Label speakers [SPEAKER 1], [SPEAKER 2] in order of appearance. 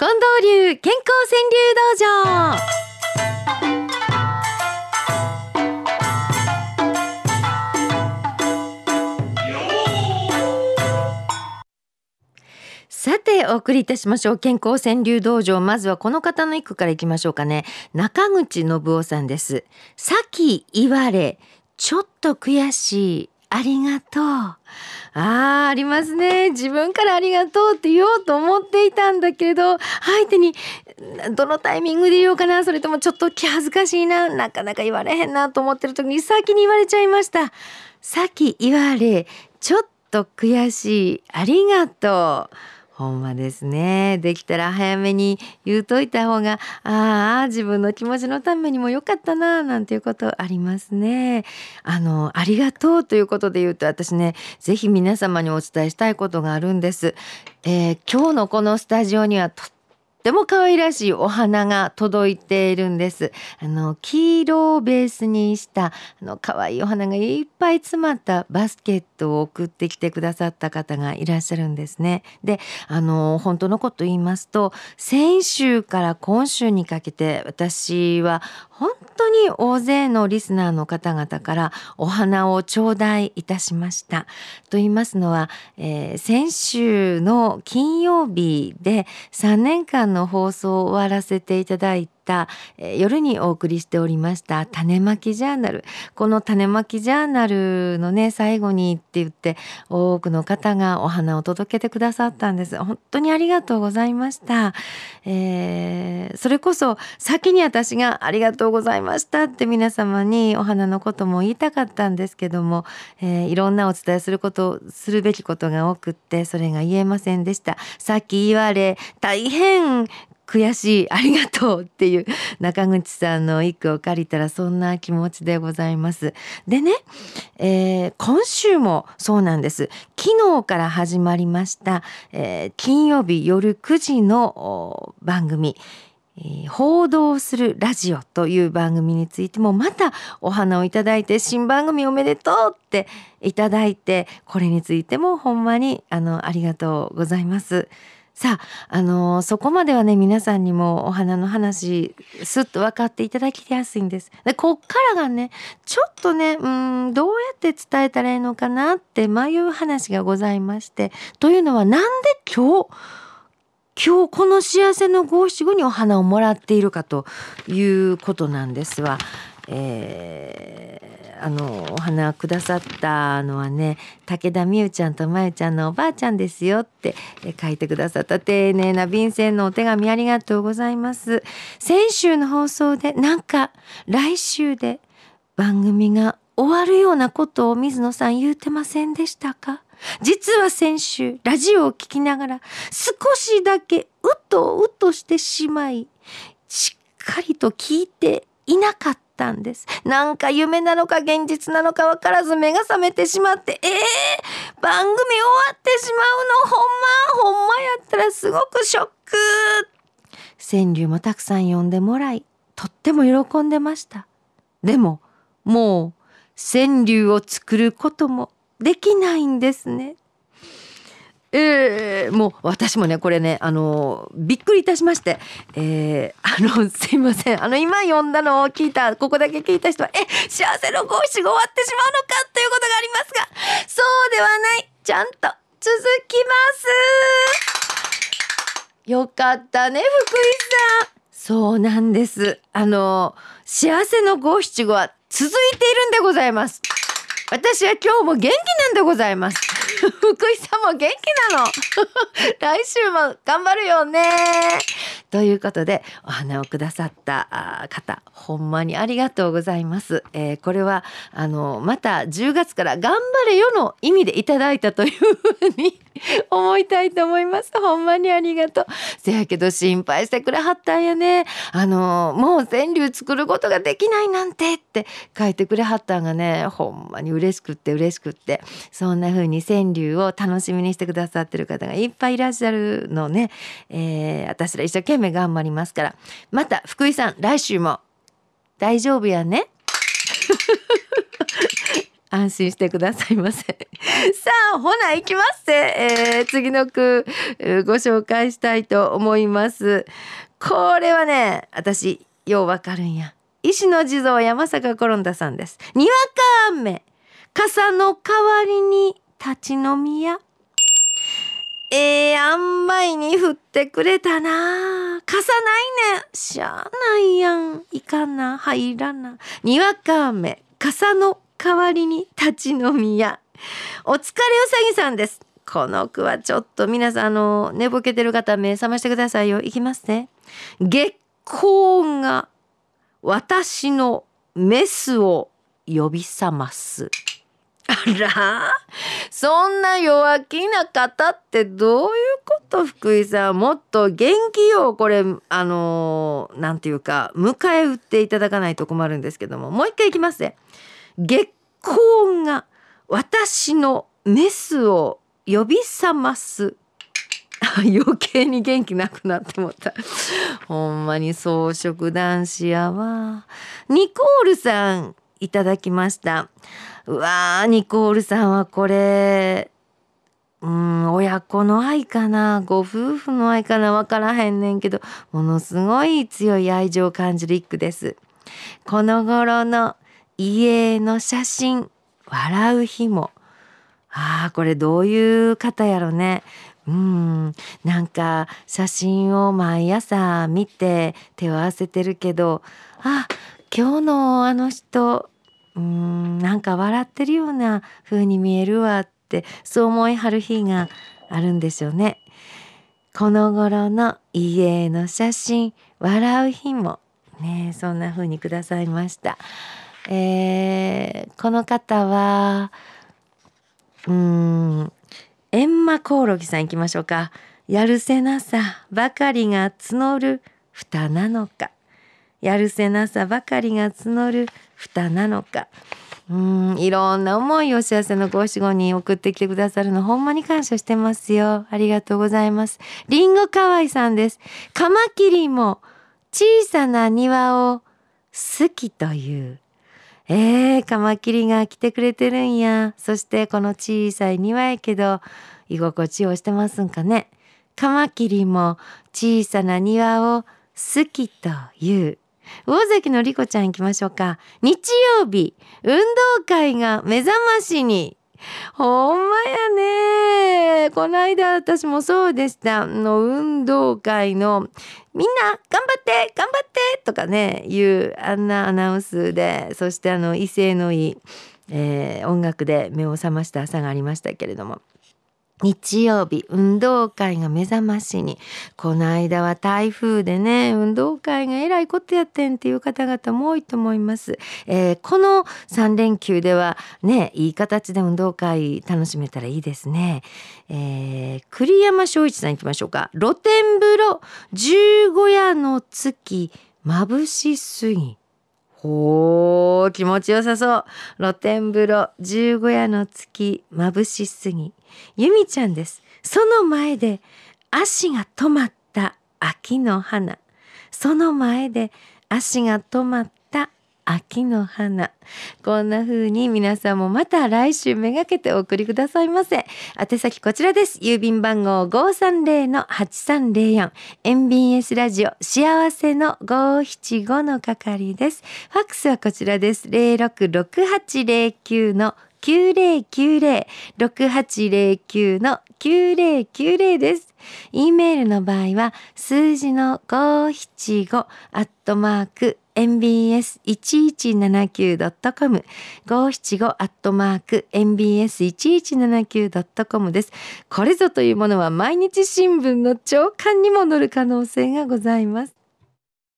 [SPEAKER 1] 近藤流健康川柳道場さてお送りいたしましょう健康川柳道場まずはこの方の一句からいきましょうかね。中口信夫さんです。さき言われちょっと悔しい。ありがとう。あーありますね。自分からありがとうって言おうと思っていたんだけれど相手にどのタイミングで言おうかなそれともちょっと気恥ずかしいななかなか言われへんなと思ってる時に先に言われちゃいました。先言われちょっと悔しい。ありがとう。ほんまですね。できたら早めに言うといた方がああ自分の気持ちのためにも良かったななんていうことありますね。あのありがとうということで言うと私ねぜひ皆様にお伝えしたいことがあるんです、えー今日のこのスタジオにはとっても可愛らしいお花が届いているんです。あの黄色をベースにしたあの可愛いお花がいっぱい詰まったバスケットを送ってきてくださった方がいらっしゃるんですね。で、あの本当のこと言いますと、先週から今週にかけて私は本当に大勢のリスナーの方々からお花を頂戴いたしました。と言いますのは、えー先週の金曜日で3年間の放送を終わらせていただい、えー夜にお送りしておりました種まきジャーナル。この種まきジャーナルのね最後にって言って多くの方がお花を届けてくださったんです。本当にありがとうございました、えーそれこそ先に私がありがとうございましたって皆様にお花のことも言いたかったんですけども、えーいろんなお伝えすることするべきことが多くってそれが言えませんでした。さっき言われ大変悔しいありがとうっていう中口さんの一句を借りたらそんな気持ちでございます。でね、えー今週もそうなんです昨日から始まりました、えー金曜日夜9時の番組報道するラジオという番組についてもまたお花をいただいて新番組おめでとうっていただいてこれについてもほんまにあのありがとうございます。さあ、あのそこまではね皆さんにもお花の話すっと分かっていただきやすいんです。でこっからがねちょっとねうんどうやって伝えたらいいのかなって迷う話がございましてというのはなんで今日今日この幸せの五七五にお花をもらっているかということなんですわ。えーあのお花くださったのはね武田美優ちゃんとまゆちゃんのおばあちゃんですよってえ書いてくださった。丁寧な便箋のお手紙ありがとうございます。先週の放送でなんか来週で番組が終わるようなことを水野さん言うてませんでしたか？実は先週ラジオを聞きながら少しだけうとうとしてしまいしっかりと聞いていなかった。たんです。なんか夢なのか現実なのか分からず目が覚めてしまってえー、番組終わってしまうの？ほんま？ほんまやったらすごくショック。川柳もたくさん読んでもらいとっても喜んでました。でももう川柳を作ることもできないんですね。えー、もう私もねこれねあのびっくりいたしまして、えー、あのすいません。あの今読んだのを聞いたここだけ聞いた人はえ幸せの五七が終わってしまうのかということがありますがそうではない。ちゃんと続きます。よかったね福井さん。そうなんです。あの幸せの五七五は続いているんでございます。私は今日も元気なんでございます。福井さんも元気なの。来週も頑張るよね。ということでお花をくださった方ほんまにありがとうございます、えーこれはあのまた10月から頑張れよの意味でいただいたというふうに 思いたいと思います。ほんまにありがとう。せやけど心配してくれはったんやね。あのもう川柳作ることができないなんてって書いてくれはったんがねほんまに嬉しくって嬉しくって。そんな風に川柳を楽しみにしてくださってる方がいっぱいいらっしゃるのね、えー私ら一生懸命頑張りますから。また福井さん来週も。大丈夫やね。安心してくださいませ。さあほな行きます。せ、えー、次の句ご紹介したいと思います。これはね私ようわかるんや。石の地蔵山坂転んださんです。にわか雨。傘の代わりに立ち飲み屋ええー、あんまいに降ってくれたな。傘ないねしゃあないやん。いかな。入らな。にわか雨。傘の代わりに立ち飲み屋。お疲れうさぎさんです。この句はちょっと皆さんあの寝ぼけてる方目覚ましてくださいよ。いきますね。月光が私のメスを呼び覚ます。あら？そんな弱気な方ってどういうこと福井さん？もっと元気よこれあのなんていうか迎え撃っていただかないと困るんですけども。もう一回いきますね。月光が私のメスを呼び覚ます。余計に元気なくなって思った。ほんまに草食男子やわ。ニコールさんいただきました。うわーニコールさんはこれうん親子の愛かな？ご夫婦の愛かな？分からへんねんけどものすごい強い愛情を感じる一句です。この頃の家の写真笑う日もああこれどういう方やろねうんなんか写真を毎朝見て手を合わせてるけどあ今日のあの人うんなんか笑ってるような風に見えるわってそう思いはる日があるんでしょうね。この頃の家の写真笑う日もねそんな風にくださいました。えー、この方はうんエンマコオロギさん行きましょうか。やるせなさばかりが募る蓋なのか。やるせなさばかりが募る蓋なのか。うんいろんな思いを幸せの五七五に送ってきてくださるのほんまに感謝してますよ。ありがとうございます。りんごかわいさんです。カマキリも小さな庭を好きという。えー、カマキリが来てくれてるんやそしてこの小さい庭やけど居心地をしてますんかねカマキリも小さな庭を好きという魚崎のりこちゃん行きましょうか。日曜日、運動会が目覚ましに。ほんまやね。この間私もそうでした。の運動会のみんな頑張って頑張ってとかね、いうあんなアナウンスで、そしてあの威勢のいい、えー、音楽で目を覚ました朝がありましたけれども。日曜日運動会が目覚ましに。この間は台風でね運動会がえらいことやってんっていう方々も多いと思います、えー、この3連休ではねいい形で運動会楽しめたらいいですね、えー、栗山翔一さん行きましょうか。露天風呂十五夜の月眩しすぎ。ほー気持ちよさそう露天風呂十五夜の月眩しすぎゆみちゃんです。その前で足が止まった秋の花。その前で足が止まった秋の花。こんな風に皆さんもまた来週めがけてお送りくださいませ。宛先こちらです。郵便番号530-8304。MBS ラジオ幸せの575の係です。ファックスはこちらです。066809の9090-6809の9090です。e メールの場合は数字の575アットマーク mbs1179.com 575アットマーク mbs1179.com です。これぞというものは毎日新聞の朝刊にも載る可能性がございます。